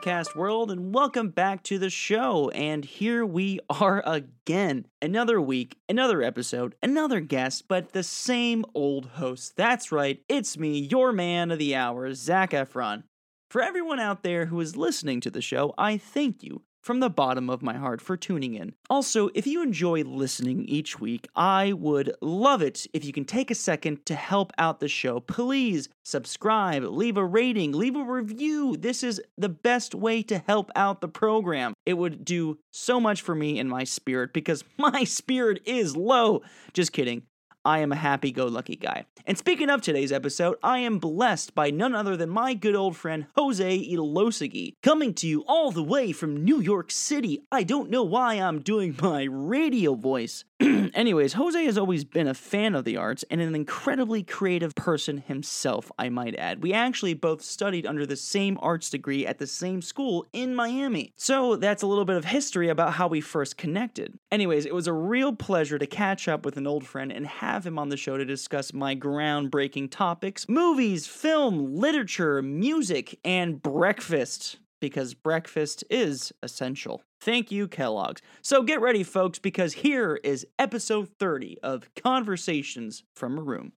podcast world, and welcome back to the show. And here we are again. Another week, another episode, another guest, but the same old host. That's right, it's me, your man of the hour, Zach Efron. For everyone out there who is listening to the show, I thank you from the bottom of my heart for tuning in. Also, if you enjoy listening each week, I would love it if you can take a second to help out the show. Please subscribe, leave a rating, leave a review. This is the best way to help out the program. It would do so much for me and my spirit because my spirit is low. Just kidding. I am a happy go lucky guy. And speaking of today's episode, I am blessed by none other than my good old friend Jose Elosegui, coming to you all the way from New York City. I don't know why I'm doing my radio voice. Anyways, Jose has always been a fan of the arts and an incredibly creative person himself, I might add. We actually both studied under the same arts degree at the same school in Miami. So that's a little bit of history about how we first connected. Anyways, it was a real pleasure to catch up with an old friend and have him on the show to discuss my groundbreaking topics movies, film, literature, music, and breakfast because breakfast is essential. Thank you, Kellogg's. So get ready, folks, because here is episode 30 of Conversations from a Room.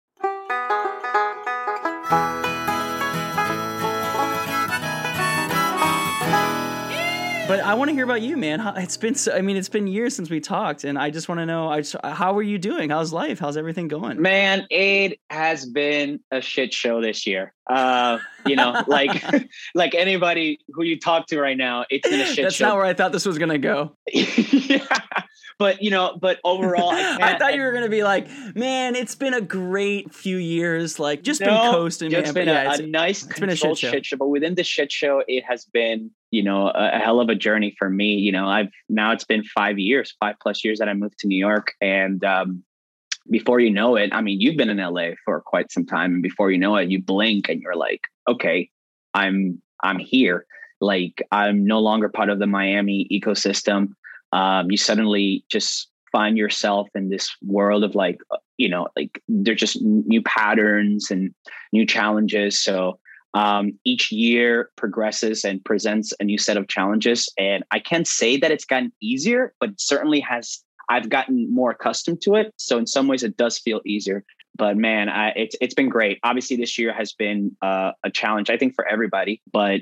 But I want to hear about you, man. It's been, so, I mean, it's been years since we talked, and I just want to know, I just, how are you doing? How's life? How's everything going? Man, it has been a shit show this year. Uh, you know, like, like anybody who you talk to right now, it's been a shit show. That's show. not where I thought this was gonna go. yeah. But you know, but overall, I, I thought you were gonna be like, man, it's been a great few years. Like, just no, been coasting. It's man. been yeah, a, it's, a nice, it's been a shit show. shit show. But within the shit show, it has been, you know, a, a hell of a journey for me. You know, I've now it's been five years, five plus years that I moved to New York, and um, before you know it, I mean, you've been in LA for quite some time, and before you know it, you blink and you're like, okay, I'm I'm here. Like I'm no longer part of the Miami ecosystem. Um, you suddenly just find yourself in this world of like, uh, you know, like there's just new patterns and new challenges. So um, each year progresses and presents a new set of challenges. And I can't say that it's gotten easier, but certainly has. I've gotten more accustomed to it. So in some ways, it does feel easier but man, I, it's it's been great. Obviously, this year has been uh, a challenge, I think, for everybody. But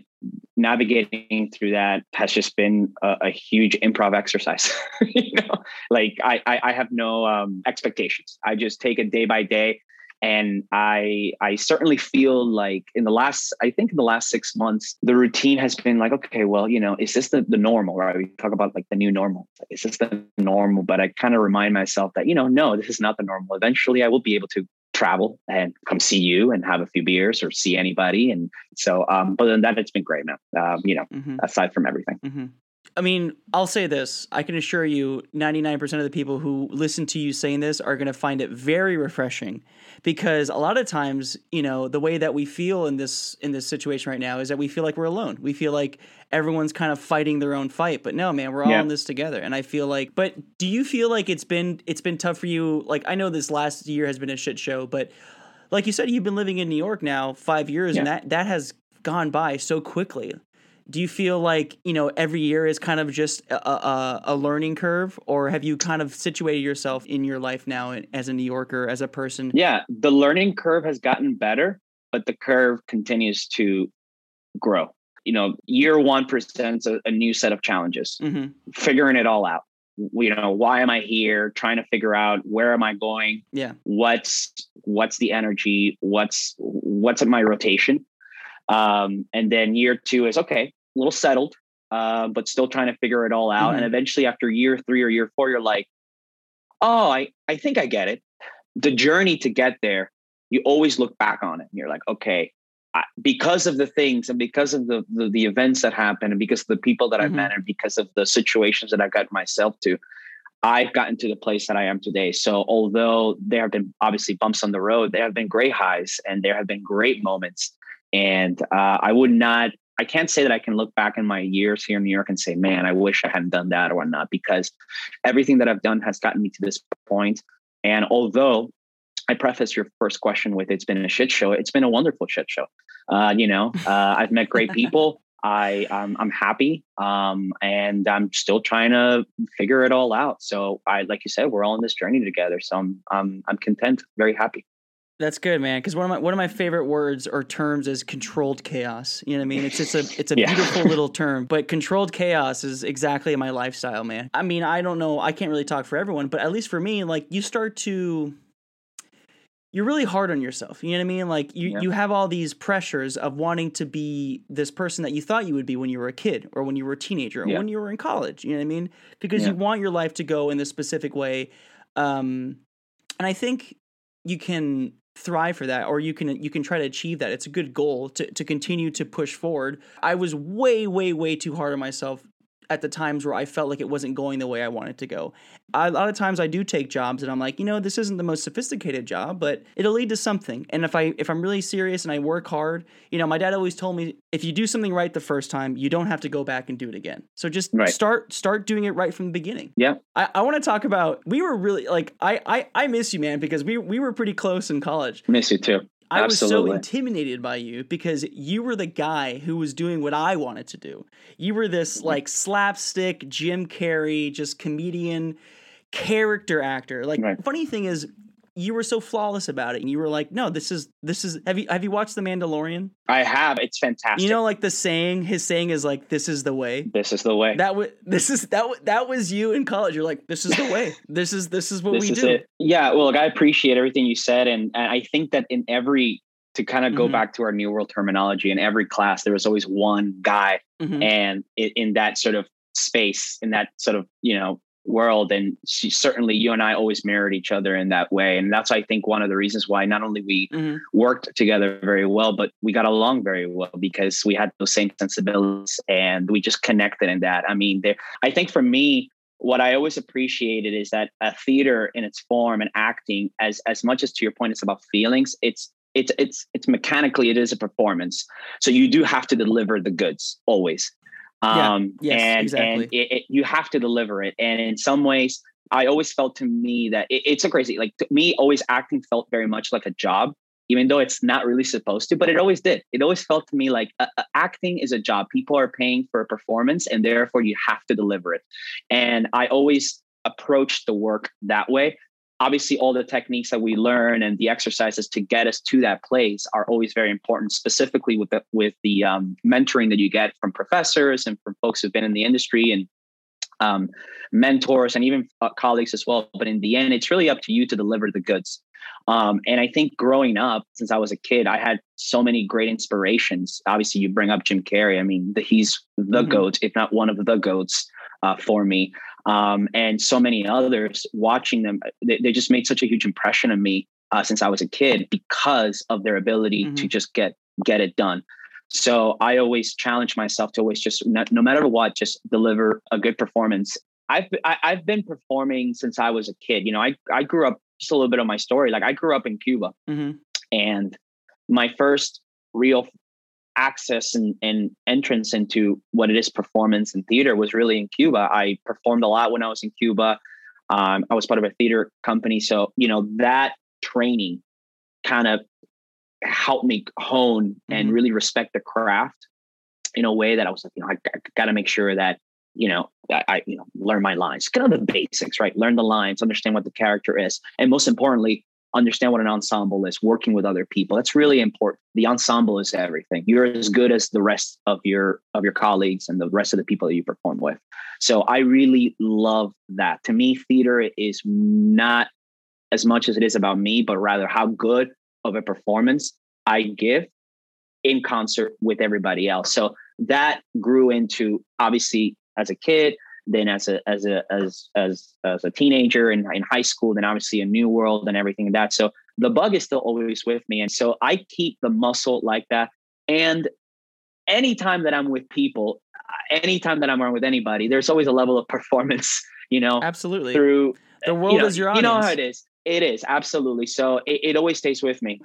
navigating through that has just been a, a huge improv exercise. you know, like I, I, I have no um, expectations. I just take it day by day, and I I certainly feel like in the last I think in the last six months the routine has been like okay, well, you know, is this the the normal? Right? We talk about like the new normal. Is this the normal? But I kind of remind myself that you know, no, this is not the normal. Eventually, I will be able to travel and come see you and have a few beers or see anybody. And so, um, but then that it's been great, man. Um, you know, Mhm. aside from everything. hmm I mean, I'll say this. I can assure you, 99% of the people who listen to you saying this are going to find it very refreshing because a lot of times, you know, the way that we feel in this in this situation right now is that we feel like we're alone. We feel like everyone's kind of fighting their own fight. But no, man, we're all Yeah. in this together. And I feel like but do you feel like it's been it's been tough for you? Like I know this last year has been a shit show, but like you said you've been living in New York now 5 years and that that has gone by so quickly do you feel like you know every year is kind of just a, a, a learning curve or have you kind of situated yourself in your life now as a new yorker as a person Yeah, the learning curve has gotten better, but the curve continues to grow. You know, year one presents a, a new set of challenges, hmm figuring it all out. You know, why am I here? Trying to figure out where am I going? yeah What's what's the energy? What's what's in my rotation? Um, and then year two is okay, a little settled, uh, but still trying to figure it all out. Mhm. And eventually, after year three or year four, you're like, oh, I I think I get it. The journey to get there, you always look back on it and you're like, okay, I, because of the things and because of the, the the events that happen and because of the people that I've Mhm. met and because of the situations that I've gotten myself to, I've gotten to the place that I am today. So although there have been obviously bumps on the road, there have been great highs and there have been great moments. And uh, I would not, I can't say that I can look back in my years here in New York and say, man, I wish I hadn't done that or whatnot, because everything that I've done has gotten me to this point. And although I preface your first question with it's been a shit show, it's been a wonderful shit show. Uh, you know, uh, I've met great people. I um, I'm happy, um, and I'm still trying to figure it all out. So I, like you said, we're all in this journey together. So I'm I'm I'm content, very happy. That's good, man. Because one of my one of my favorite words or terms is controlled chaos. You know what I mean? It's it's a it's a yeah. beautiful little term, but controlled chaos is exactly my lifestyle, man. I mean, I don't know, I can't really talk for everyone, but at least for me, like you start to you're really hard on yourself. You know what I mean? Like you, yeah. you have all these pressures of wanting to be this person that you thought you would be when you were a kid or when you were a teenager or yeah. when you were in college. You know what I mean? Because yeah. you want your life to go in this specific way. Um, and I think you can thrive for that or you can you can try to achieve that. It's a good goal to, to continue to push forward. I was way way way too hard on myself at the times where I felt like it wasn't going the way I wanted to go. A lot of times I do take jobs and I'm like, you know, this isn't the most sophisticated job, but it'll lead to something. And if I if I'm really serious and I work hard, you know, my dad always told me if you do something right the first time, you don't have to go back and do it again. So just right. start start doing it right from the beginning. Yeah. I, I want to talk about we were really like I, I I miss you, man, because we we were pretty close in college. Miss you too. I Absolutely. was so intimidated by you because you were the guy who was doing what I wanted to do. You were this mm-hmm. like slapstick Jim Carrey, just comedian character actor. Like right. funny thing is you were so flawless about it and you were like no this is this is have you have you watched the mandalorian? I have. It's fantastic. you know like the saying his saying is like this is the way. This is the way. That was this is that that was you in college. You're like this is the way. This is this is what this we is do. it. yeah well look, i appreciate everything you said and, and i think that in every to kind of go mm-hmm. back to our new world terminology in every class there was always one guy mm-hmm. and in, in that sort of space in that sort of you know world and she certainly you and i always mirrored each other in that way and that's i think one of the reasons why not only we mm-hmm. worked together very well but we got along very well because we had those same sensibilities and we just connected in that. I mean there i think for me what i always appreciated is that a theater in its form and acting as as much as to your point it's about feelings it's it's it's it's mechanically it is a performance. So you do have to deliver the goods always um, yeah. yes, and exactly. and it, it, you have to deliver it. And in some ways, I always felt to me that it, it's a crazy, like to me, always acting felt very much like a job, even though it's not really supposed to, but it always did. It always felt to me like uh, uh acting is a job. People are paying for a performance and therefore you have to deliver it. And I always approached the work that way obviously all the techniques that we learn and the exercises to get us to that place are always very important specifically with the with the um, mentoring that you get from professors and from folks who've been in the industry and um, mentors and even uh, colleagues as well. But in the end it's really up to you to deliver the goods. Um, and i think growing up since i was a kid i had so many great inspirations. Obviously you bring up jim carrey. I mean the, he's the mm-hmm. goat if not one of the goats uh, for me um, and so many others watching them they, they, just made such a huge impression on me uh, since i was a kid because of their ability mm-hmm. to just get get it done so i always challenge myself to always just no, no matter what just deliver a good performance I've I, have i have been performing since I was a kid. You know, I I grew up just a little bit of my story. Like I grew up in Cuba, mm-hmm. and my first real access and, and entrance into what it is performance and theater was really in Cuba. I performed a lot when I was in Cuba. Um, I was part of a theater company. So, you know, that training kind of helped me hone mm-hmm. and really respect the craft in a way that I was like, you know, I, I got to make sure that, you know, I, I, you know, learn my lines, kind of the basics, right? Learn the lines, understand what the character is. And most importantly, understand what an ensemble is, working with other people. That's really important. The ensemble is everything. You're as good as the rest of your of your colleagues and the rest of the people that you perform with. So I really love that. To me, theater is not as much as it is about me, but rather how good of a performance I give in concert with everybody else. So that grew into obviously as a kid, then as a as a as as as a teenager in, in high school then obviously a new world and everything like that. So the bug is still always with me. And so i keep the muscle like that. And anytime that i'm with people anytime that i'm around with anybody there's always a level of performance you know absolutely. through the world you know, is your audience you know how it is. It is. Absolutely. So it, it always stays with me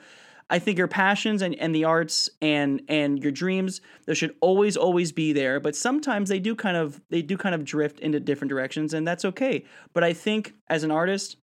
I think your passions and, and the arts and and your dreams they should always always be there. But sometimes they do kind of they do kind of drift into different directions, and that's okay. But I think as an artist,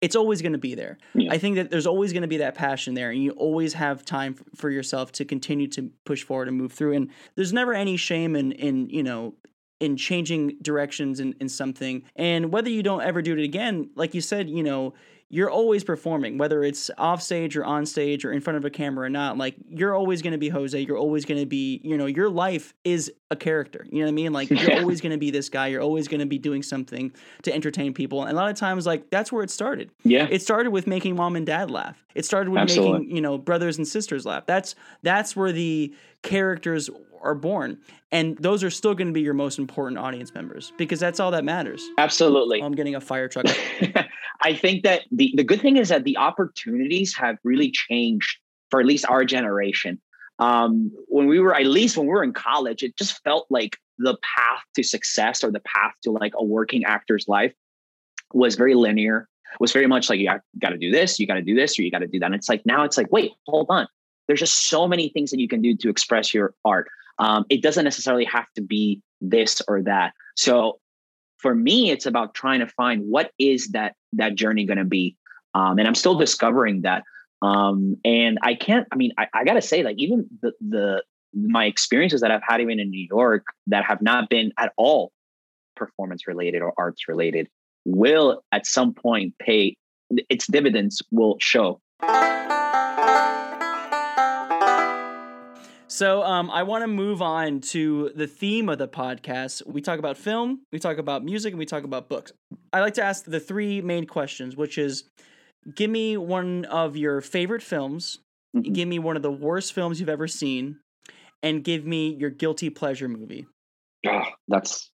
it's always going to be there. Yeah. I think that there's always going to be that passion there, and you always have time for yourself to continue to push forward and move through. And there's never any shame in in you know in changing directions in, in something. And whether you don't ever do it again, like you said, you know, you're always performing, whether it's off stage or on stage or in front of a camera or not. Like you're always going to be Jose. You're always going to be, you know, your life is a character. You know what I mean? Like you're Yeah. always going to be this guy. You're always going to be doing something to entertain people. And a lot of times, like that's where it started. Yeah. It started with making mom and dad laugh. It started with Absolutely. making, you know, brothers and sisters laugh. That's that's where the characters are born. And those are still going to be your most important audience members because that's all that matters. Absolutely. Oh, I'm getting a fire truck. I think that the, the good thing is that the opportunities have really changed for at least our generation. Um, when we were, at least when we were in college, it just felt like the path to success or the path to like a working actor's life was very linear, was very much like, you got to do this, you got to do this, or you got to do that. And it's like, now it's like, wait, hold on. There's just so many things that you can do to express your art. Um, it doesn't necessarily have to be this or that. So for me, it's about trying to find what is that that journey going to be, um, and I'm still discovering that. Um, and I can't. I mean, I, I got to say, like even the the my experiences that I've had even in New York that have not been at all performance related or arts related will at some point pay its dividends will show. So um, I want to move on to the theme of the podcast. We talk about film, we talk about music, and we talk about books. I like to ask the three main questions, which is give me one of your favorite films, Mhm. give me one of the worst films you've ever seen, and give me your guilty pleasure movie. Oh, that's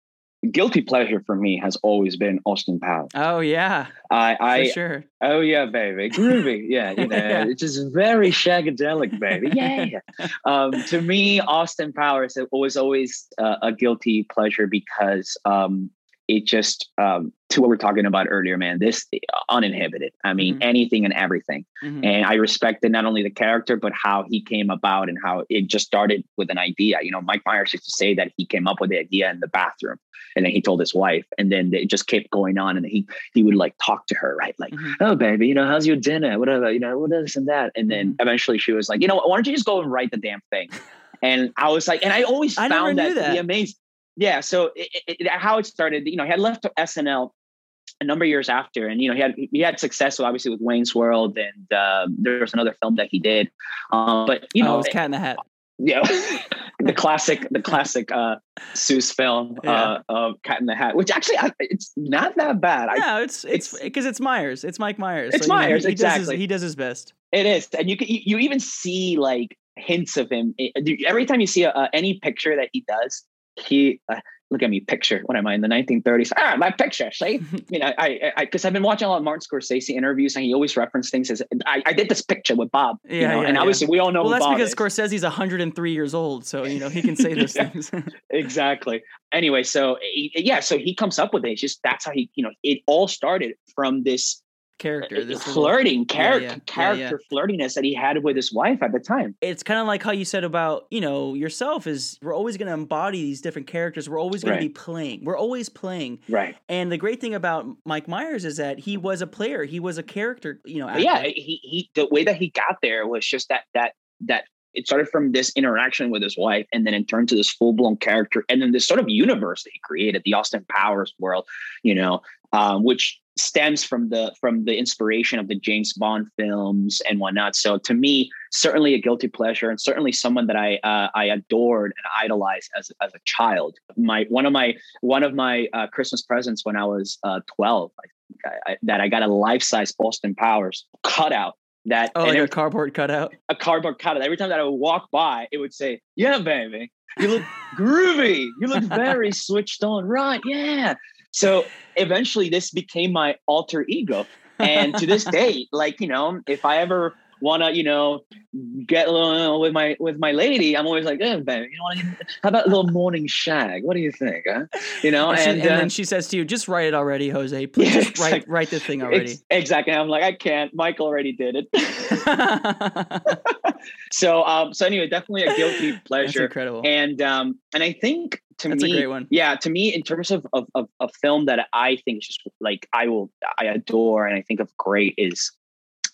guilty pleasure for me has always been Austin Powers. Oh yeah, I, I sure. Oh yeah, baby, groovy. Yeah, you know, Yeah. it's just very shagadelic, baby. Yeah. um, to me, Austin Powers was always uh, a guilty pleasure because um, it just um, to what we're talking about earlier, man. This uninhibited. I mean, Mhm. anything and everything. Mhm. And I respected not only the character but how he came about and how it just started with an idea. You know, Mike Myers used to say that he came up with the idea in the bathroom, and then he told his wife, and then it just kept going on, and he he would like talk to her, right? Like Mhm. oh baby, you know, how's your dinner? Whatever, you know, what this and that. And then Mm-hmm. eventually she was like, you know what, why don't you just go and write the damn thing? And I was like, and I always I found knew that, to be amazing. Yeah. So it, it, it- how it started, you know, he had left SNL a number of years after, and you know, he had he had success obviously with Wayne's World, and um, there was another film that he did. Um, but you oh, know, it's Cat in the Hat. yeah, the classic, the classic uh, Seuss film, uh, of Cat in the Hat, which actually I, it's not that bad. No, it's it's it's- because it's Myers. It's Mike Myers. It's you know, he- Myers, he, Does his, exactly. he does his best. It is, and you can you you even see like hints of him every time you see a, uh, any picture that he does. He uh, look at me, picture. What am I in the 1930s? Ah, my picture. See, you know, I I because I've been watching a lot of Martin Scorsese interviews, and he always referenced things as I, I did this picture with Bob. you Yeah, know, yeah, and yeah. obviously we all know well, that's Bob because is. Scorsese's 103 years old, so you know he can say those Yeah. things. exactly. Anyway, so he- yeah, so he comes up with it. It's just that's how he, you know, it all started from this Character, eh, eh, this little- flirting character yeah, yeah, character flirtiness that he had with his wife at the time. it's kind of like how you said about you know yourself is we're always going to embody these different characters we're always going Right. to be playing we're always playing Right. and the great thing about mike myers is that he was a player he was a character you know yeah, he he the way that he got there was just that that that it started from this interaction with his wife and then it turned to this full-blown character and then this sort of universe that he created, the Austin Powers world, you know, um, which stems from the from the inspiration of the James Bond films and whatnot. So to me, certainly a guilty pleasure and certainly someone that I uh, I adored and idolized as as a child. My one of my one of my uh, Christmas presents when I was uh, 12, I think I, I, that I got a life-size Austin Powers cutout that oh like every- a cardboard cutout a cardboard cutout. Every time that I would walk by, it would say, "Yeah, baby, you look groovy. You look very switched on, right? Yeah." So eventually, this became my alter ego, and to this day, like you know, if I ever want to, you know, get a little with my with my lady, I'm always like, "Yeah, baby, you know, what? how about a little morning shag? What do you think? Huh? You know?" and, she- And, and then she says to you just write it already jose please Yeah, just write exactly. write the thing already ex- exactly. I'm like, I can't. Michael already did it. so, um, so anyway, definitely a guilty that's pleasure. incredible and um and i think to That's me, a great one. yeah, to me, in terms of, of of a film that I think is just like I will I adore and I think of great is,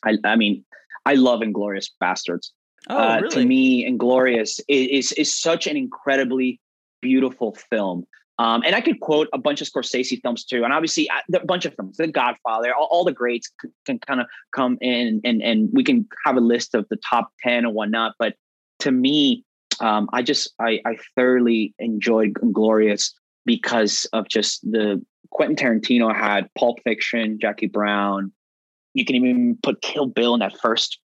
I I mean, I love Inglourious Basterds. Oh, uh, really? To me, Inglorious is, is is such an incredibly beautiful film. Um, and I could quote a bunch of Scorsese films too, and obviously a bunch of films, The Godfather, all, all the greats c- can kind of come in, and and we can have a list of the top ten and whatnot. But to me, um, I just I, I thoroughly enjoyed Glorious because of just the Quentin Tarantino had Pulp Fiction, Jackie Brown. You can even put Kill Bill in that first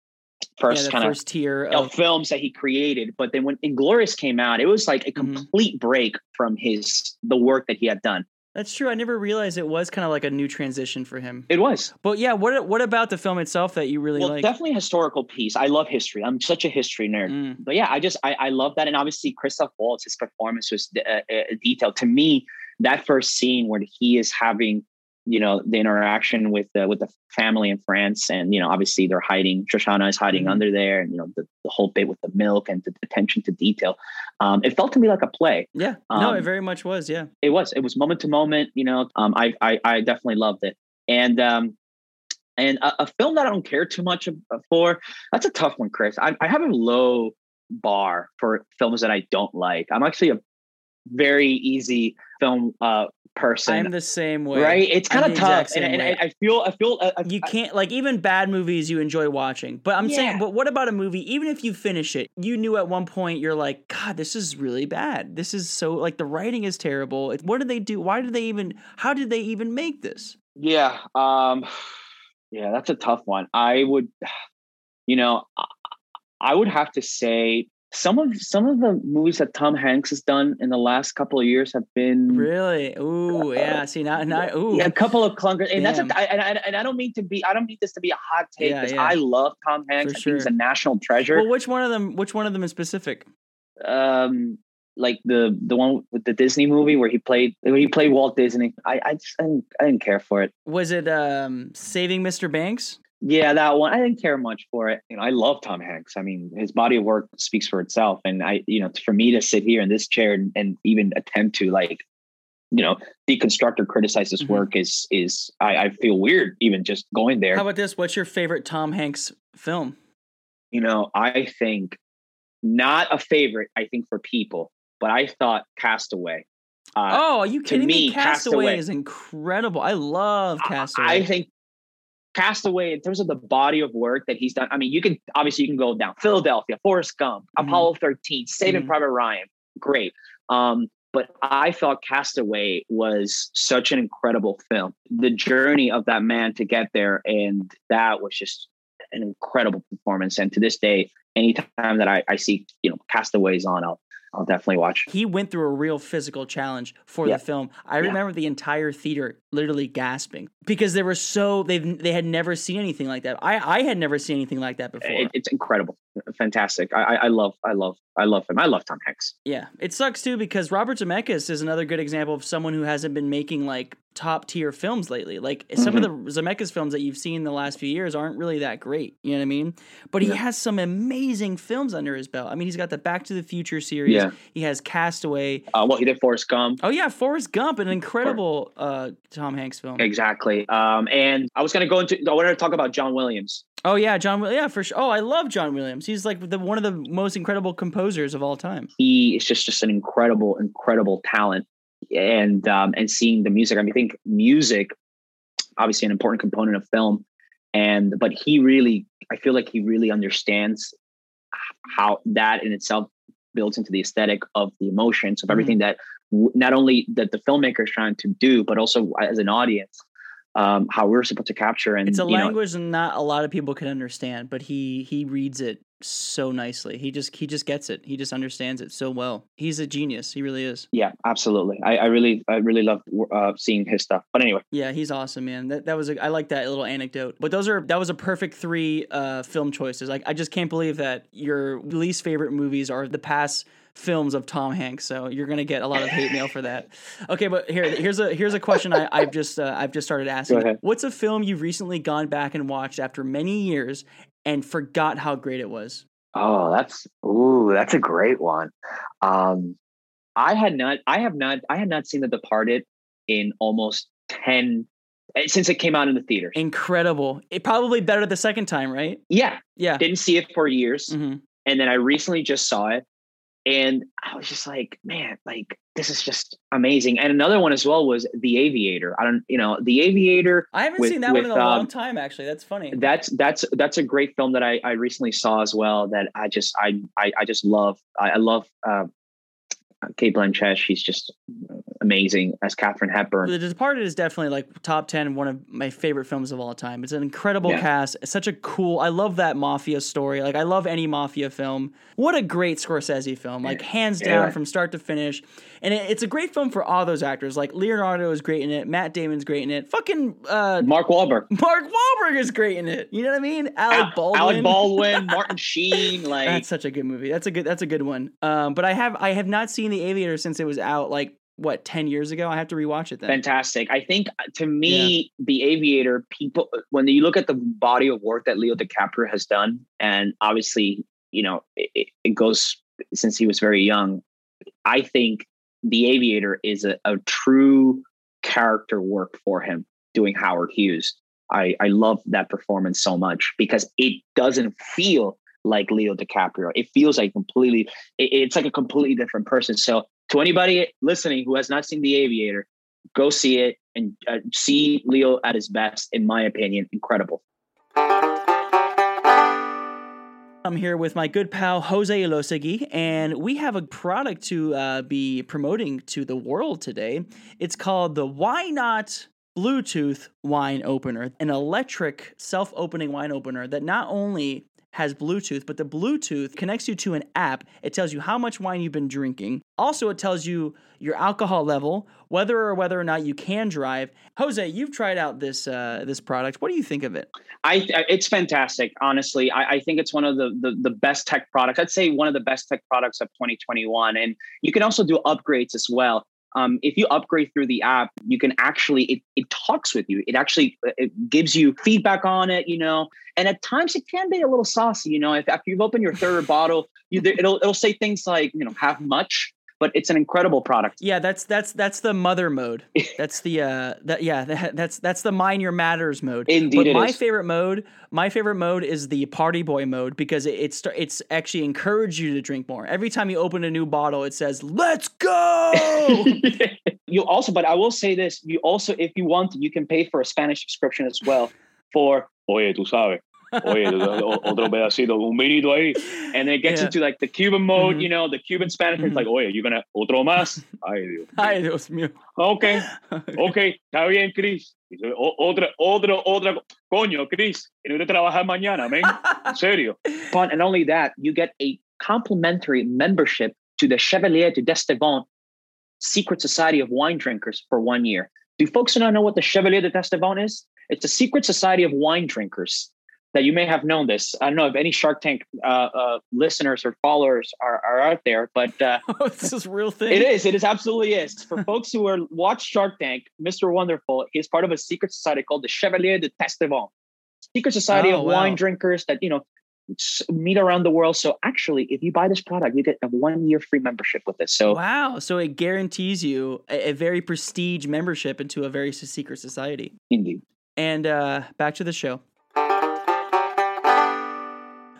first the kind of first tier of of films that he created. But then when Inglourious came out, it was like a Mhm. complete break from his the work that he had done. That's true. I never realized it was kind of like a new transition for him. It was But yeah, what what about the film itself that you really well, like? definitely a historical piece. I love history. I'm such a history nerd. Mm. But yeah, I just I, I love that, and obviously Christoph Waltz, his performance was uh, uh, detailed. To me, that first scene where he is having you know the interaction with the with the family in France, and you know obviously they're hiding. Shoshana is hiding Mhm. under there, and you know the, the whole bit with the milk and the attention to detail. Um, it felt to me like a play. Yeah, no, it Um, very much was. Yeah, it was it was moment to moment you know um i i, I definitely loved it and um and a, a film that i don't care too much for that's a tough one chris I, I have a low bar for films that i don't like i'm actually a very easy film uh person I'm the same way. right it's kind of tough and, and. I, I feel i feel uh, I, You can't like even bad movies you enjoy watching. But I'm saying, but what about a movie? Even if you finish it, you knew at one point you're like, God, this is really bad. This is so like the writing is terrible. What did they do? Why did they even? How did they even make this? Yeah. Um yeah, that's a tough one. I would you know, I would have to say some of some of the movies that Tom Hanks has done in the last couple of years have been Really? Ooh, yeah. See now, now, ooh. yeah, a couple of clunkers, and that's a, Damn. I, and, I, and I don't mean to be I don't mean this to be a hot take Yeah, because yeah. I love Tom Hanks. For I think he's a national treasure. Well, which one of them? Which one of them in specific? um, like the the one with the Disney movie where he played when he played Walt Disney. I I just I didn't, I didn't care for it. Was it um Saving Mr. Banks? Yeah, that one. I didn't care much for it. You know, I love Tom Hanks. I mean, his body of work speaks for itself. And I, you know, for me to sit here in this chair and, and even attempt to like, you know, deconstruct or criticize this Mhm. work is is I, I feel weird even just going there. How about this? What's your favorite Tom Hanks film? you know, I think not a favorite. I think for people, but I thought Castaway. Uh, oh, are you kidding me? me, Castaway, Castaway. is incredible. I love Castaway. I think Castaway, in terms of the body of work that he's done, I mean, you can obviously you can go down Philadelphia, Forrest Gump, Mhm. Apollo 13, Saving Mhm. Private Ryan, great. Um, but I thought Castaway was such an incredible film. The journey of that man to get there, and that was just an incredible performance. And to this day, anytime that I, I see you know Castaways on, I'll I'll definitely watch. he went through a real physical challenge for Yeah. the film. I Yeah. remember the entire theater literally gasping because they were so they they had never seen anything like that. I I had never seen anything like that before. It, it's incredible, fantastic. I, I love I love I love him. I love Tom Hanks. yeah, it sucks too because Robert Zemeckis is another good example of someone who hasn't been making like top tier films lately. Like some of the Mm-hmm. Zemeckis films that you've seen in the last few years aren't really that great. You know what I mean? But he Yeah. has some amazing films under his belt. I mean, he's got the Back to the Future series. Yeah. He has Castaway. Uh, well, he did Forrest Gump. Oh yeah, Forrest Gump, an incredible uh, Tom Hanks film. Exactly. Um, and I was going to go into. I wanted to talk about John Williams. Oh yeah, John. Yeah, for sure. Oh, I love John Williams. He's like the one of the most incredible composers of all time. He is just just an incredible, incredible talent. And um, and seeing the music. I mean, I think music, obviously, an important component of film. And but he really, I feel like he really understands how that in itself builds into the aesthetic of the emotions of everything that w- not only that the filmmaker is trying to do, but also as an audience, um, how we're supposed to capture. And It's a you know, language not a lot of people can understand, but he he reads it so nicely. He just he just gets it. He just understands it so well. He's a genius. He really is. Yeah, absolutely. I, I really, I really love uh, seeing his stuff. But anyway, Yeah, he's awesome, man. That that was a, I like that little anecdote. But those are that was a perfect three uh, film choices. Like I just can't believe that your least favorite movies are the past films of Tom Hanks. So you're gonna get a lot of hate mail for that. Okay, but here here's a here's a question I, I've just uh, I've just started asking. What's a film you've recently gone back and watched after many years and forgot how great it was? oh, that's ooh, that's a great one. Um, I had not, I have not, I had not seen The Departed in almost 10 eh, since it came out in the theaters. Incredible. It probably better the second time, right? Yeah. Yeah. Didn't see it for years. hmm And then I recently just saw it. And I was just like, man, like this is just amazing. And another one as well was The Aviator. I don't, you know, The Aviator. I haven't With- seen that one in with, a long um, time. Actually, that's funny. That's that's that's a great film that I, I recently saw as well. That I just I I, I just love. I, I love uh, Cate Blanchett. She's just amazing as Katharine Hepburn. The Departed is definitely like top 10, one of my favorite films of all time. It's an incredible Yeah. cast. It's such a cool, I love that mafia story. Like, I love any mafia film. What a great Scorsese film. Like, hands down Yeah. from start to finish. And it, it's a great film for all those actors. Like, Leonardo is great in it. Matt Damon's great in it. Fucking uh, Mark Wahlberg, Mark Wahlberg is great in it. You know what I mean? Alec Baldwin. Alec Baldwin, Martin Sheen, like That's such a good movie. That's a good. That's a good one. Um, but I have I have not seen The Aviator since it was out. Like what ten years ago? I have to rewatch it then. fantastic. I think uh, to me, The Aviator, people when you look at the body of work that Leo DiCaprio has done, and obviously, you know, it, it goes since he was very young. I think The Aviator is a, a true character work for him doing Howard Hughes. I, I love that performance so much because it doesn't feel like Leo DiCaprio. It feels like completely, it- it's like a completely different person. So to anybody listening who has not seen The Aviator, go see it and uh, see Leo at his best. In my opinion, incredible. I'm here with my good pal Jose Elosegui, and we have a product to uh, be promoting to the world today. It's called the Wine Not Bluetooth Wine Opener, an electric self opening wine opener that not only has Bluetooth, but the Bluetooth connects you to an app. It tells you how much wine you've been drinking. Also, it tells you your alcohol level, whether or whether or not you can drive. Jose, you've tried out this uh, this product. What do you think of it? I, it's fantastic. Honestly, I, I think it's one of the, the the best tech products. I'd say one of the best tech products of 2021. And you can also do upgrades as well. Um, if you upgrade through the app, you can actually it, it talks with you. It actually uh, it gives you feedback on it, you know. And at times it can be a little saucy, you know. If after you've opened your third bottle, you it'll it'll say things like you know have much, but it's an incredible product. Yeah, that's that's that's the mother mode. That's the uh that yeah, that, that's that's the mind your matters mode. Indeed But my is. favorite mode, my favorite mode is the party boy mode because it, it's it's actually encourage you to drink more. Every time you open a new bottle, it says, "Let's go." you also, but I will say this: you also, if you want, you can pay for a Spanish subscription as well for Oye, tú sabes. Oye, otro pedacito, un ahí. And then it gets Yeah. into like the Cuban mode, Mhm. you know, the Cuban Spanish. It's Mhm. like, oye, you're gonna otro más. Ay, Dios. Ay, Dios mío. Okay, okay, está bien, Chris. Dice, "O- Otra, otra, otra. Coño, Chris, tienes que trabajar mañana, man. En serio. But and only that, you get a complimentary membership to the Chevalier du Tastevin Secret Society of Wine Drinkers for one year. Do folks not know what the Chevalier du Tastevin is? It's a secret society of wine drinkers. That you may have known this. I don't know if any Shark Tank uh, uh, listeners or followers are, are out there, but uh, Oh, this is real thing. it is. It is absolutely is. For folks who are watch Shark Tank, Mr. Wonderful, he's part of a secret society called the Chevalier du Tastevin. Secret society Oh, of wow. wine drinkers that you know meet around the world. So actually, if you buy this product, you get a one year free membership with this. So Wow, so it guarantees you a, a very prestige membership into a very secret society. indeed, And uh, back to the show.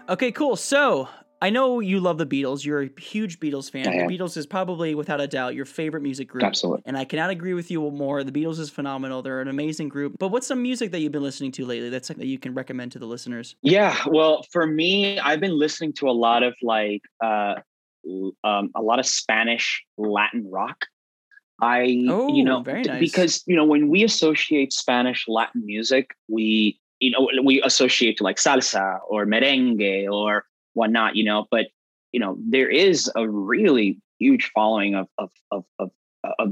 Okay, cool. So I know you love the Beatles. You're a huge Beatles fan. The. Beatles is probably, without a doubt, your favorite music group. absolutely. And I cannot agree with you more. The Beatles is phenomenal. They're an amazing group. But what's some music that you've been listening to lately that's that you can recommend to the listeners? Yeah, well, for me, I've been listening to a lot of like uh, um, a lot of Spanish Latin rock. I, you Oh, know, very nice. because you know when we associate Spanish Latin music, we you know we associate to like salsa or merengue or whatnot, you know. But you know there is a really huge following of of of, of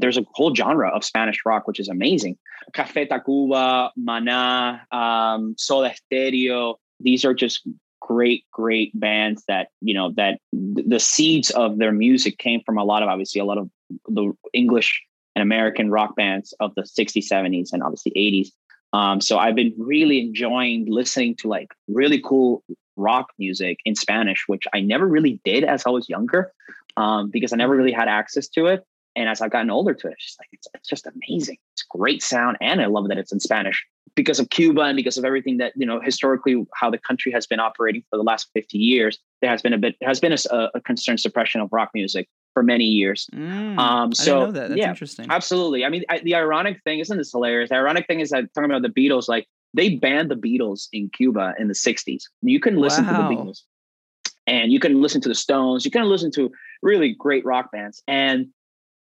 there's a whole genre of Spanish rock, which is amazing. Café Tacuba, Maná, um, Soda Stereo. These are just great, great bands that, you know, that th- the seeds of their music came from a lot of, obviously, a lot of the English and American rock bands of the 60s, 70s, and obviously 80s. Um, so I've been really enjoying listening to like really cool rock music in Spanish, which I never really did as I was younger. um, because I never really had access to it. And as I've gotten older to it, it's just like it's, it's just amazing. It's great sound, and I love that it's in Spanish because of Cuba and because of everything that you know historically how the country has been operating for the last fifty years. There has been a bit has been a, a concerned suppression of rock music for many years. Mm, Um, so that. That's yeah, interesting. Absolutely. I mean, I, the ironic thing isn't this hilarious? The ironic thing is that talking about the Beatles, like they banned the Beatles in Cuba in the '60s. You couldn't listen to the Beatles, and you couldn't listen to the Stones. You couldn't listen to really great rock bands. And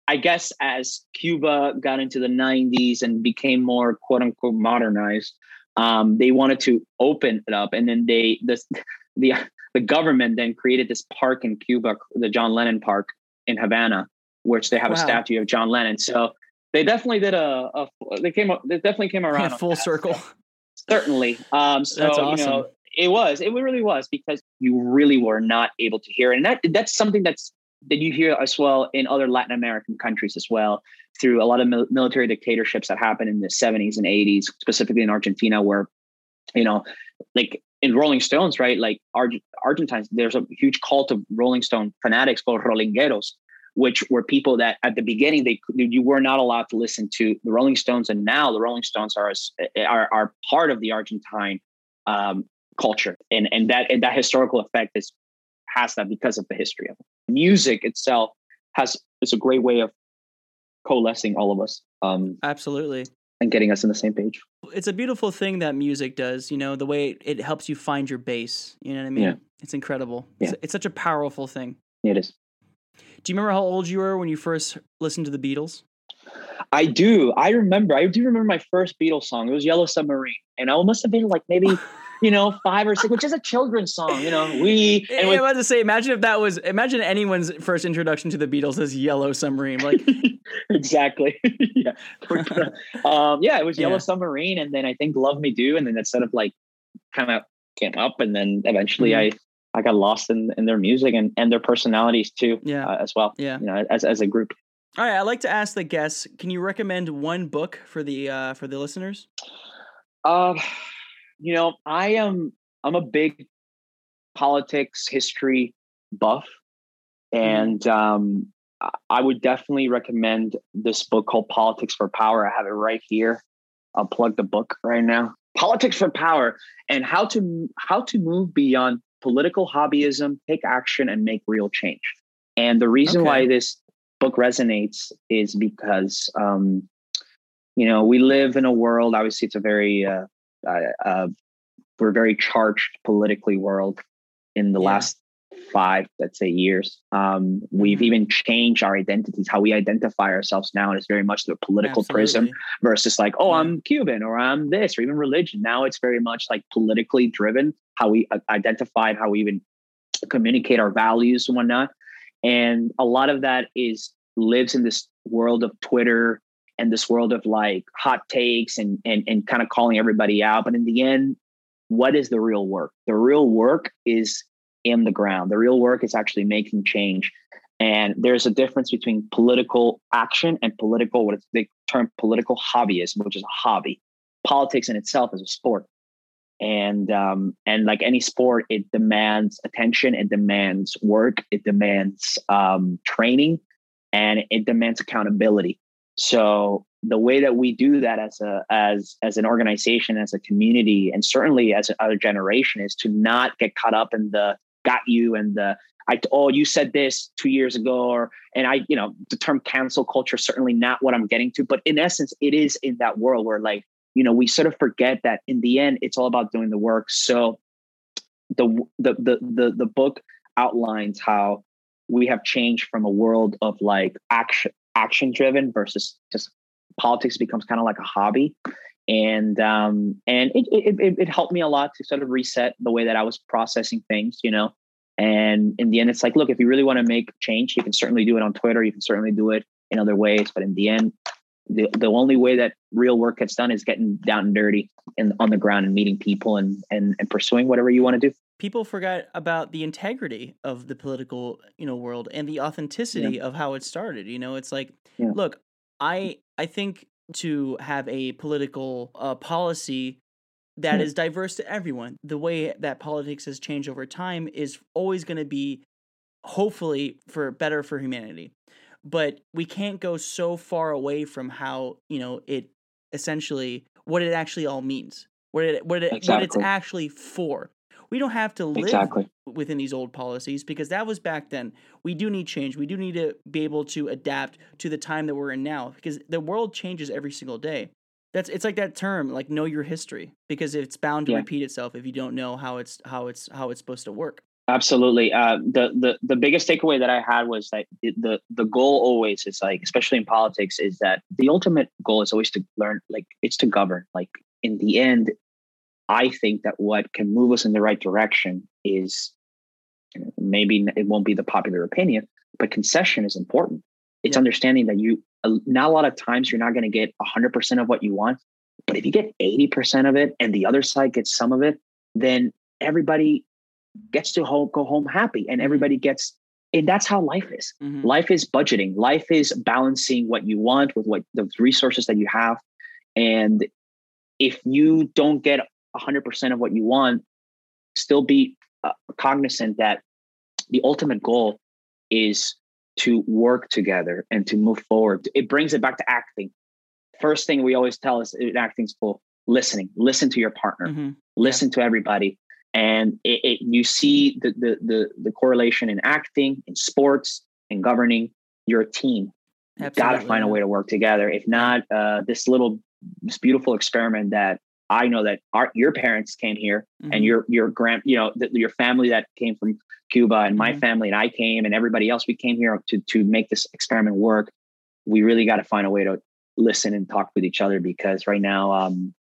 I guess as Cuba got into the '90s and became more "quote unquote" modernized, um, they wanted to open it up, and then they this the the government then created this park in Cuba, the John Lennon Park in Havana, which they have a statue of John Lennon. So they definitely did a, a they came up they definitely came around Yeah, full that. circle. certainly um so That's you know it was it really was because you really were not able to hear it. and that that's something that's that you hear as well in other latin american countries as well through a lot of mil- military dictatorships that happened in the 70s and 80s specifically in argentina where you know like in rolling stones right like Arg- argentines there's a huge cult of rolling stone fanatics called rolingueros which were people that at the beginning they you were not allowed to listen to the Rolling Stones, and now the Rolling Stones are are, are part of the Argentine um, culture, and and that and that historical effect is has that because of the history of it. Music itself has is a great way of coalescing all of us um, Absolutely. And getting us on the same page. It's a beautiful thing that music does, you know, the way it, helps you find your base. You know what I mean? Yeah. It's incredible. Yeah. It's, it's such a powerful thing. It is. Do you remember how old you were when you first listened to the Beatles? I do. I remember. I do remember my first Beatles song. It was Yellow Submarine, and I must have been like maybe, you know, five or six, which is a children's song. You know, we and I was about to say, imagine if that was, imagine anyone's first introduction to the Beatles as Yellow Submarine. Like, exactly. yeah. um, yeah, it was Yellow Yeah. Submarine, and then I think Love Me Do, and then that sort of like kind of came up, and then eventually Mhm. I I got lost in in their music and and their personalities too, Yeah. uh, as well. yeah. You know, as as a group. All right. I like to ask the guests, can you recommend one book for the, uh, for the listeners? Uh, you know, I am I'm a big politics history buff, and um, I- I would definitely recommend this book called Politics for Power. I have it right here. I'll plug the book right now. Politics for Power and how to how to move beyond political hobbyism, take action, and make real change. And the reason Okay. why this book resonates is because um, you know we live in a world. Obviously, it's a very uh, uh, uh, we're very charged politically world in the Yeah. last five, let's say, years. Um, we've Mhm. even changed our identities, how we identify ourselves now, and it's very much the political prism versus like, oh, Yeah. I'm Cuban or I'm this or even religion. Now it's very much like politically driven, how we uh, identify how we even communicate our values and whatnot. And a lot of that is lives in this world of Twitter and this world of like hot takes and and and kind of calling everybody out. But in the end, what is the real work? The real work is in the ground. The real work is actually making change. And there's a difference between political action and political, what they term political hobbyism, which is a hobby. Politics in itself is a sport. And um, and like any sport, it demands attention, it demands work, it demands um, training, and it demands accountability. So the way that we do that as a as as an organization, as a community, and certainly as another generation, is to not get caught up in the got you and the I oh you said this two years ago or and I you know the term cancel culture certainly not what I'm getting to, but in essence, it is in that world where like you know we sort of forget that in the end it's all about doing the work. So the the the the, the book outlines how we have changed from a world of like action action driven versus just politics becomes kind of like a hobby. And um and it, it it it helped me a lot to sort of reset the way that I was processing things you know? And in the end it's like look if you really want to make change you can certainly do it on Twitter you can certainly do it in other ways but in the end the, the only way that real work gets done is getting down and dirty and on the ground and meeting people and and, and pursuing whatever you want to do People forgot about the integrity of the political, you know, world and the authenticity of how it started. You know, it's like, Yeah. look, I I think to have a political uh, policy that Yeah. is diverse to everyone, the way that politics has changed over time is always going to be hopefully for better for humanity. But we can't go so far away from how, you know, it essentially what it actually all means. What it what it Exactly. what it's actually for. We don't have to live Exactly. within these old policies because that was back then. We do need change. We do need to be able to adapt to the time that we're in now because the world changes every single day. That's it's like that term, like know your history, because it's bound to Yeah. repeat itself if you don't know how it's how it's how it's supposed to work. Absolutely. Uh, the the the biggest takeaway that I had was that the the goal always is like, especially in politics, is that the ultimate goal is always to learn, like it's to govern. Like in the end, I think that what can move us in the right direction is you know, maybe it won't be the popular opinion, but concession is important. It's Yeah. understanding that you not a lot of times you're not going to get 100% of what you want, but if you get 80% of it and the other side gets some of it, then everybody gets to home, go home happy and Mhm. everybody gets and that's how life is Mhm. life is budgeting life is balancing what you want with what the resources that you have and if you don't get 100% of what you want still be uh, cognizant that the ultimate goal is to work together and to move forward. It brings it back to acting. First thing we always tell us in acting school listening. Listen to your partner. Mhm. listen to everybody. And it, it, you see the, the the the correlation in acting in sports in governing your team. You got to find a way to work together. If not uh, this little this beautiful experiment that i know that our your parents came here Mhm. and your your grand you know the, your family that came from cuba and my Mhm. family and i came and everybody else we came here to to make this experiment work we really got to find a way to listen and talk with each other because right now um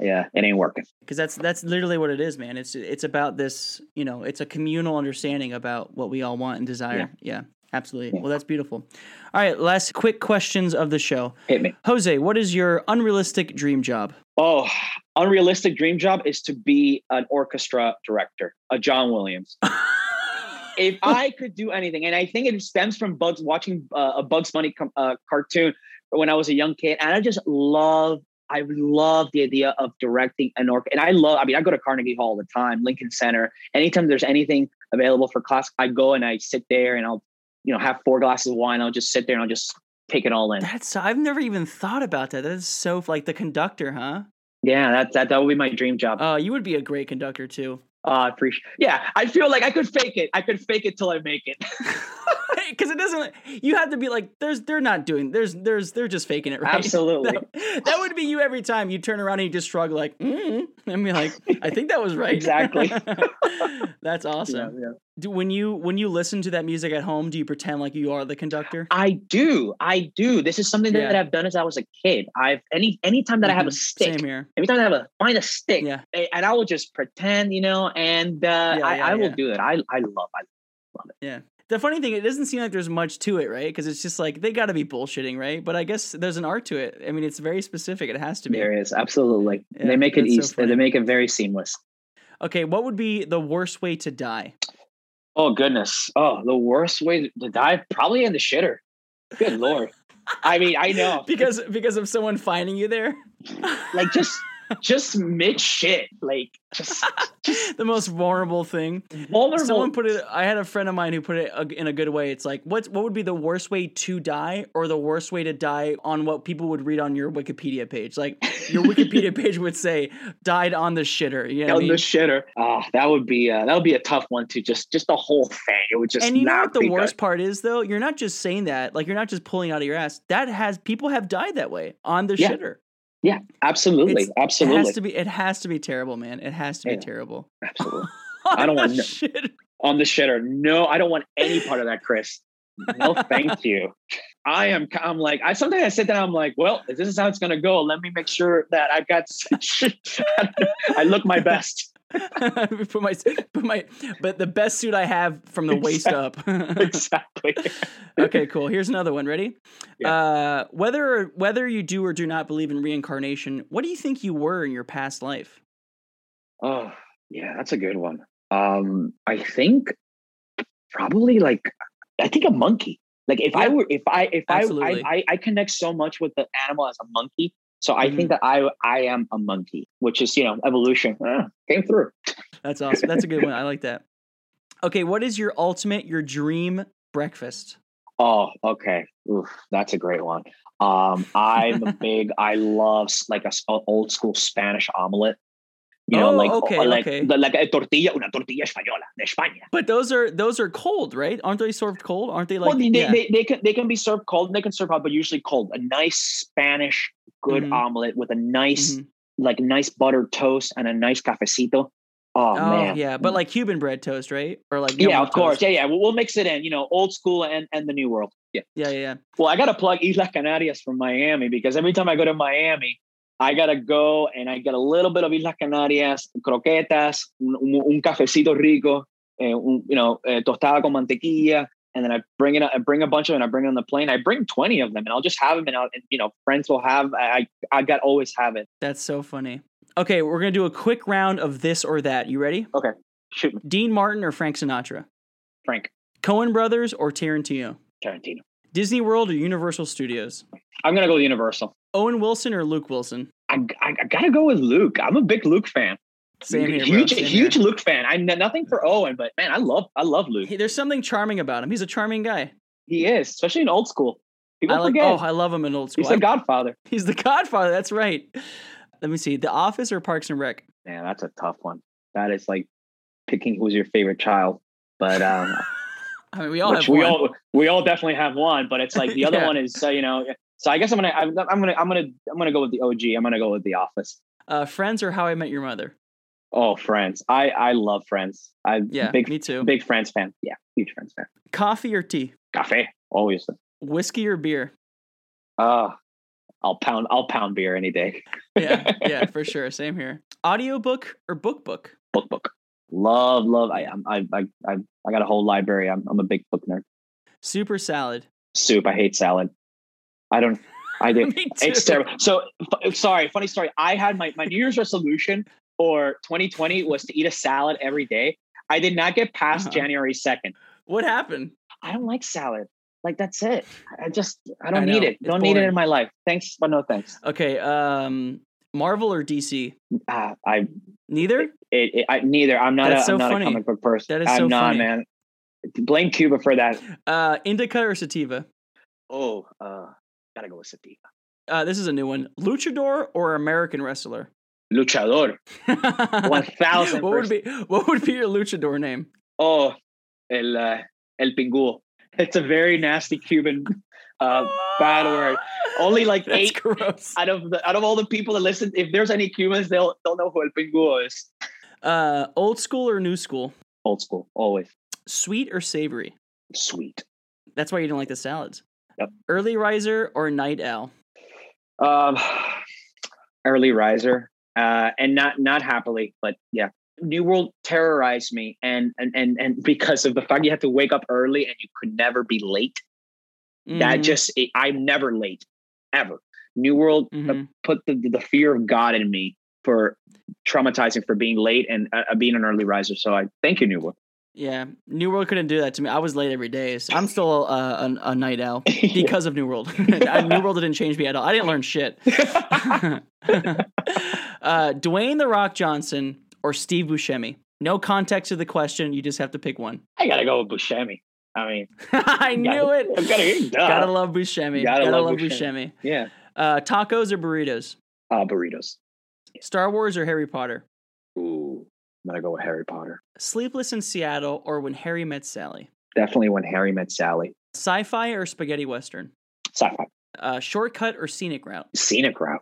yeah it ain't working because that's that's literally what it is, man. It's it's about this, you know, it's a communal understanding about what we all want and desire. Yeah, absolutely. Yeah. Well, that's beautiful. All right, last quick questions of the show. hit me Jose, what is your unrealistic dream job? Oh, unrealistic dream job is to be an orchestra director, a John Williams. if I could do anything, and I think it stems from Bugs watching uh, a Bugs Bunny com- uh, cartoon when I was a young kid, and I just love. I love the idea of directing an orchestra, and I love. I mean, I go to Carnegie Hall all the time, Lincoln Center. Anytime there's anything available for class, I go and I sit there, and I'll, you know, have four glasses of wine. I'll just sit there and I'll just take it all in. That's I've never even thought about that. That is so like the conductor, huh? Yeah, that that that would be my dream job. Oh, you would be a great conductor too. Uh, I appreciate. Yeah, I feel like I could fake it. I could fake it till I make it. Because it doesn't. You have to be like, there's. They're not doing. There's. There's. They're just faking it, right? Absolutely. That, that would be you every time you turn around and you just shrug like, mm and be like, I think that was right. Exactly. That's awesome. Yeah. Do, when you when you listen to that music at home, do you pretend like you are the conductor? I do. I do. This is something that, Yeah. I've done as I was a kid. I've any anytime that I have a Mhm. stick, Same here. anytime I have a find a stick, Yeah. and I will just pretend, you know, and uh, Yeah, I, yeah, I will yeah. do it. I I love. I The funny thing, it doesn't seem like there's much to it, right? Because it's just like they got to be bullshitting, right? But I guess there's an art to it. I mean, it's very specific. It has to be. there is absolutely. Yeah, they make it that's so easy. they make it very seamless. Okay, what would be the worst way to die? Oh goodness. Oh, the worst way to die probably in the shitter. Good lord. I mean, I know. Because because of someone finding you there. Like just just mid shit. Like just the most vulnerable thing. vulnerable. Someone put it. I had a friend of mine who put it in a good way. It's like, what what would be the worst way to die, or the worst way to die on what people would read on your Wikipedia page? Like your Wikipedia page would say, "Died on the shitter." You know what I on mean? the shitter. Ah, that would be uh, that would be a tough one to just just the whole thing. It would just and you know what the worst good. part is, though? You're not just saying that. Like you're not just pulling out of your ass. That has people have died that way on the Yeah. shitter. Yeah, absolutely, It's- It has to be. It has to be terrible, man. It has to be Yeah. terrible. absolutely. I don't want no- shitter. on the shitter. No, I don't want any part of that, Chris. No, thank you. I am. I'm like. I sometimes I sit down. I'm like, well, if this is how it's gonna go, let me make sure that I've got. I look my best. put my put my but the best suit I have from the waist up. exactly. okay, cool. Here's another one. Ready? Uh, whether whether you do or do not believe in reincarnation, what do you think you were in your past life? Oh, yeah, that's a good one. Um, I think probably like I think a monkey. Like if I were if I if I, I I I connect so much with the animal as a monkey. So I Mhm. think that I I am a monkey, which is you know evolution Ah, came through. That's awesome. That's a good one. I like that. Okay, what is your ultimate, your dream breakfast? Oh, okay. Oof, that's a great one. Um, I'm a big. I love like a old school Spanish omelet. You know, Oh, like okay, like okay. the- like a tortilla, una tortilla española de España. But those are those are cold, right? Aren't they served cold? Aren't they like well, they, yeah. they, they can they can be served cold. and They can serve hot, but usually cold. A nice Spanish good Mhm. omelet with a nice Mhm. like nice buttered toast and a nice cafecito. Oh, Oh, man, yeah, but like Cuban bread toast, right? Or like yeah, of course, toast. yeah, yeah. We'll, we'll mix it in. You know, old school and and the new world. Yeah. yeah, yeah, yeah. Well, I gotta plug Isla Canarias from Miami because every time I go to Miami, I gotta go and I get a little bit of Isla Canarias, croquetas, un, un, un cafecito rico, eh, un, you know, eh, tostada con mantequilla, and then I bring it. I bring a bunch of them. and I bring it on the plane. I bring twenty of them, and I'll just have them, and, I'll, and you know, friends will have. I I, I got always have it. That's so funny. Okay, we're gonna do a quick round of this or that. You ready? Okay, shoot me, Dean Martin or Frank Sinatra? Frank Coen Brothers or Tarantino? Tarantino. Disney World or Universal Studios? I'm gonna go with Universal. Owen Wilson or Luke Wilson? I, I, I gotta go with Luke. I'm a big Luke fan. Same here, huge, Same huge here. Luke fan. I'm nothing for Owen, but man, I love, I love Luke. He- there's something charming about him. He's a charming guy. He is, especially in old school. People I like. forget. Oh, I love him in old school. He's the I- Godfather. he's the Godfather. That's right. Let me see. The Office or Parks and Rec? Man, that's a tough one. That is like picking who's your favorite child. But um, I mean, we all which have we one. all we all definitely have one. But it's like the other Yeah. one is uh, you know. So I guess I'm gonna I'm, I'm gonna I'm gonna I'm gonna go with the OG. I'm gonna go with The Office. Uh, Friends or How I Met Your Mother? Oh, Friends. I I love Friends. I Yeah, big me too. big Friends fan. Yeah, huge Friends fan. Coffee or tea? Cafe always. Whiskey or beer? Uh I'll pound I'll pound beer any day. Yeah, yeah, for sure. Same here. Audiobook or book book? book book. Love love. I I I I I got a whole library. I'm I'm a big book nerd. Soup or salad? Soup. I hate salad. I don't. I do. It's terrible. So f- sorry, funny story. I had my, my New Year's resolution for 2020 was to eat a salad every day. I did not get past Uh-huh. January 2nd. What happened? I don't like salad. Like that's it. I just I don't I need it. It's Don't need it in my life. Thanks, but no thanks. Okay, um, Marvel or DC? Uh, I, Neither. It, it, I neither. I'm not. That's a, so I'm not funny. a comic book person. That is I'm so not, funny. man. Blame Cuba for that. Uh, Indica or Sativa? Oh, uh, gotta go with Sativa. Uh, this is a new one. Luchador or American wrestler? Luchador. One thousand. What would be what would be your luchador name? Oh, el uh, el pinguo. It's a very nasty Cuban uh, bad word. Only like That's eight gross. out of the out of all the people that listen. If there's any Cubans, they'll they'll know who el pinguo is. Uh, old school or new school? Old school, always Sweet or savory? sweet. That's why you don't like the salads. Yep. Early riser or night owl? Um, early riser, uh, and not not happily, but yeah. New World terrorized me, and and and and because of the fact you had to wake up early and you could never be late. That Mhm, just it, I'm never late, ever. New World mhm. put the the fear of God in me for traumatizing for being late and uh, being an early riser. So I thank you, New World. Yeah, New World couldn't do that to me. I was late every day. So I'm still uh, a, a night owl because of New World. Uh, New World didn't change me at all. I didn't learn shit. uh, Dwayne the Rock Johnson or Steve Buscemi? No context to the question. You just have to pick one. I gotta go with Buscemi. I mean, I knew gotta- it. I gotta. Gotta love Buscemi. Gotta Gotta, love love Buscemi. Buscemi. yeah. Uh, tacos or burritos? Uh, burritos. Star Wars or Harry Potter? Ooh, I'm gonna go with Harry Potter. Sleepless in Seattle or When Harry Met Sally? Definitely when Harry met Sally. Sci-fi or spaghetti western? Sci-fi. Uh, shortcut or scenic route? Scenic route.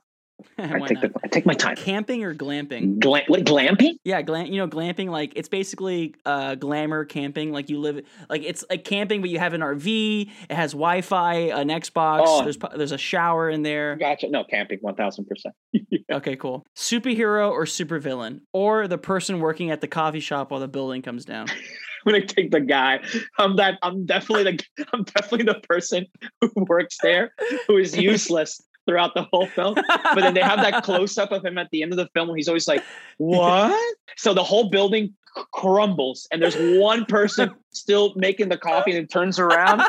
I take the I take my time. Camping or glamping? Glam- what glamping? Yeah, glam. You know, glamping. Like it's basically uh, glamour camping. Like you live, like it's like camping, but you have an RV. It has Wi-Fi, an Xbox. Oh. There's there's a shower in there. Gotcha. No, camping, one thousand percent. Okay, cool. Superhero or supervillain, or the person working at the coffee shop while the building comes down. I'm gonna take the guy. I'm that. I'm definitely the. I'm definitely the person who works there who is useless throughout the whole film. But then they have that close up of him at the end of the film when he's always like, "What?" So the whole building crumbles, and there's one person still making the coffee, and turns around,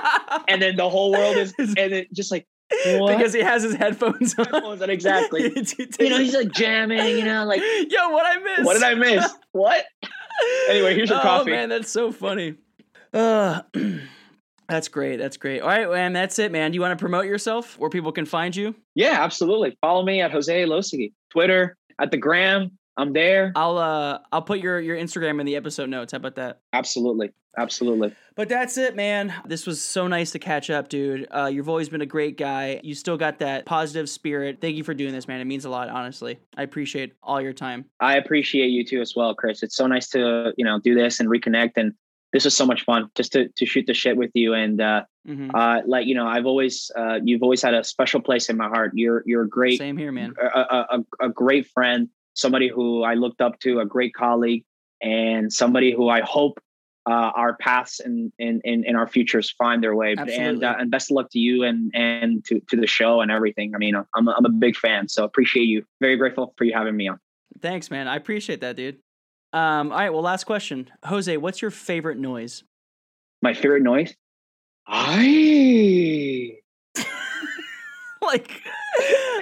and then the whole world is, and it just like, what? because he has his headphones on. Exactly? You know, he's like jamming. You know, like, Yo, what I missed? what did I miss? What? Anyway, here's your oh, coffee. man, that's so funny. Uh, that's great. That's great. All right, man, that's it, man. Do you want to promote yourself where people can find you? Yeah, absolutely. Follow me at Jose Elosegui, Twitter, at the gram. I'm there. I'll uh I'll put your your Instagram in the episode notes. How about that? Absolutely. Absolutely. But that's it, man. This was so nice to catch up, dude. Uh, you've always been a great guy. You still got that positive spirit. Thank you for doing this, man. It means a lot, honestly. I appreciate all your time. I appreciate you too as well, Chris. It's so nice to, you know, do this and reconnect and this was so much fun just to to shoot the shit with you and uh Mhm. uh like you know I've always uh you've always had a special place in my heart. You're you're a great Same here, man. a, a, a- great friend, somebody who I looked up to, a great colleague, and somebody who I hope uh, our paths and in, in, in our futures find their way. And Absolutely. uh, and best of luck to you and and to, to the show and everything. I mean, I'm a, I'm a big fan, so appreciate you. Very grateful for you having me on. Thanks, man. I appreciate that, dude. Um, all right, well, last question. Jose, what's your favorite noise? My favorite noise. I like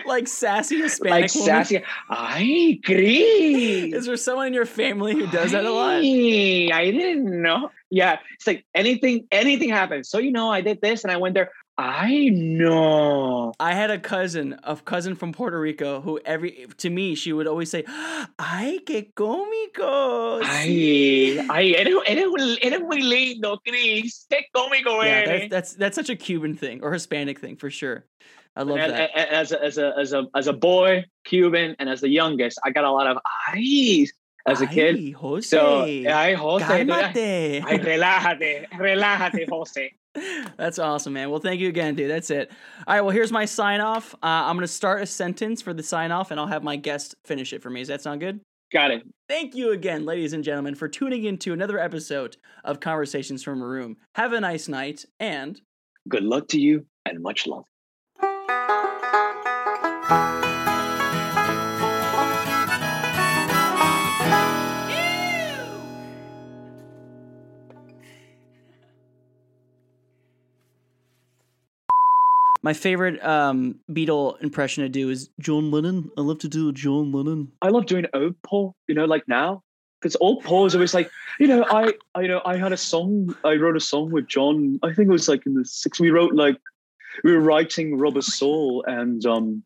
like sassy Hispanic like woman? sassy. I agree. Is there someone in your family who does that a lot? I didn't know. Yeah, it's like anything, anything happens. So you know, I did this and I went there. I know. I had a cousin, a cousin from Puerto Rico, who every to me she would always say, "Ay, qué cómico." Ay, ay, eres, eres, eres muy lindo, Chris. Qué cómico Yeah, eres. that's, that's that's such a Cuban thing or Hispanic thing for sure. I love And- that. as a, as a as a as a boy, Cuban, and as the youngest, I got a lot of eyes as a kid. Ay, Jose. So, ay, Jose, Cálmate. ay, relájate, relájate, Jose. That's awesome, man. Well, thank you again, dude. That's it. All right. Well, here's my sign off. Uh, I'm going to start a sentence for the sign off, and I'll have my guest finish it for me. Does that sound good? Got it. Thank you again, ladies and gentlemen, for tuning into another episode of Conversations from a Room. Have a nice night, and Good luck to you and much love. My favorite um, Beatle impression to do is John Lennon. I love to do a John Lennon. I love doing old Paul, you know, like now. Because old Paul is always like, you know, I, I, you know, I had a song. I wrote a song with John. I think it was like in the six. We wrote like, we were writing Rubber Soul, and um,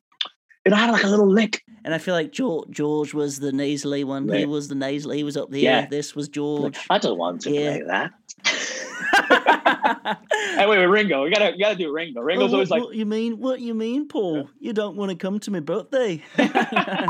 it had like a little lick. And I feel like George, George was the nasally one. He was the nasally. He was up there. Yeah. This was George. I don't want to Yeah. play that. hey, wait, wait, Ringo. We gotta, you gotta do Ringo. Ringo's Oh, always what, like, what you mean? What you mean, Paul? You don't want to come to my birthday?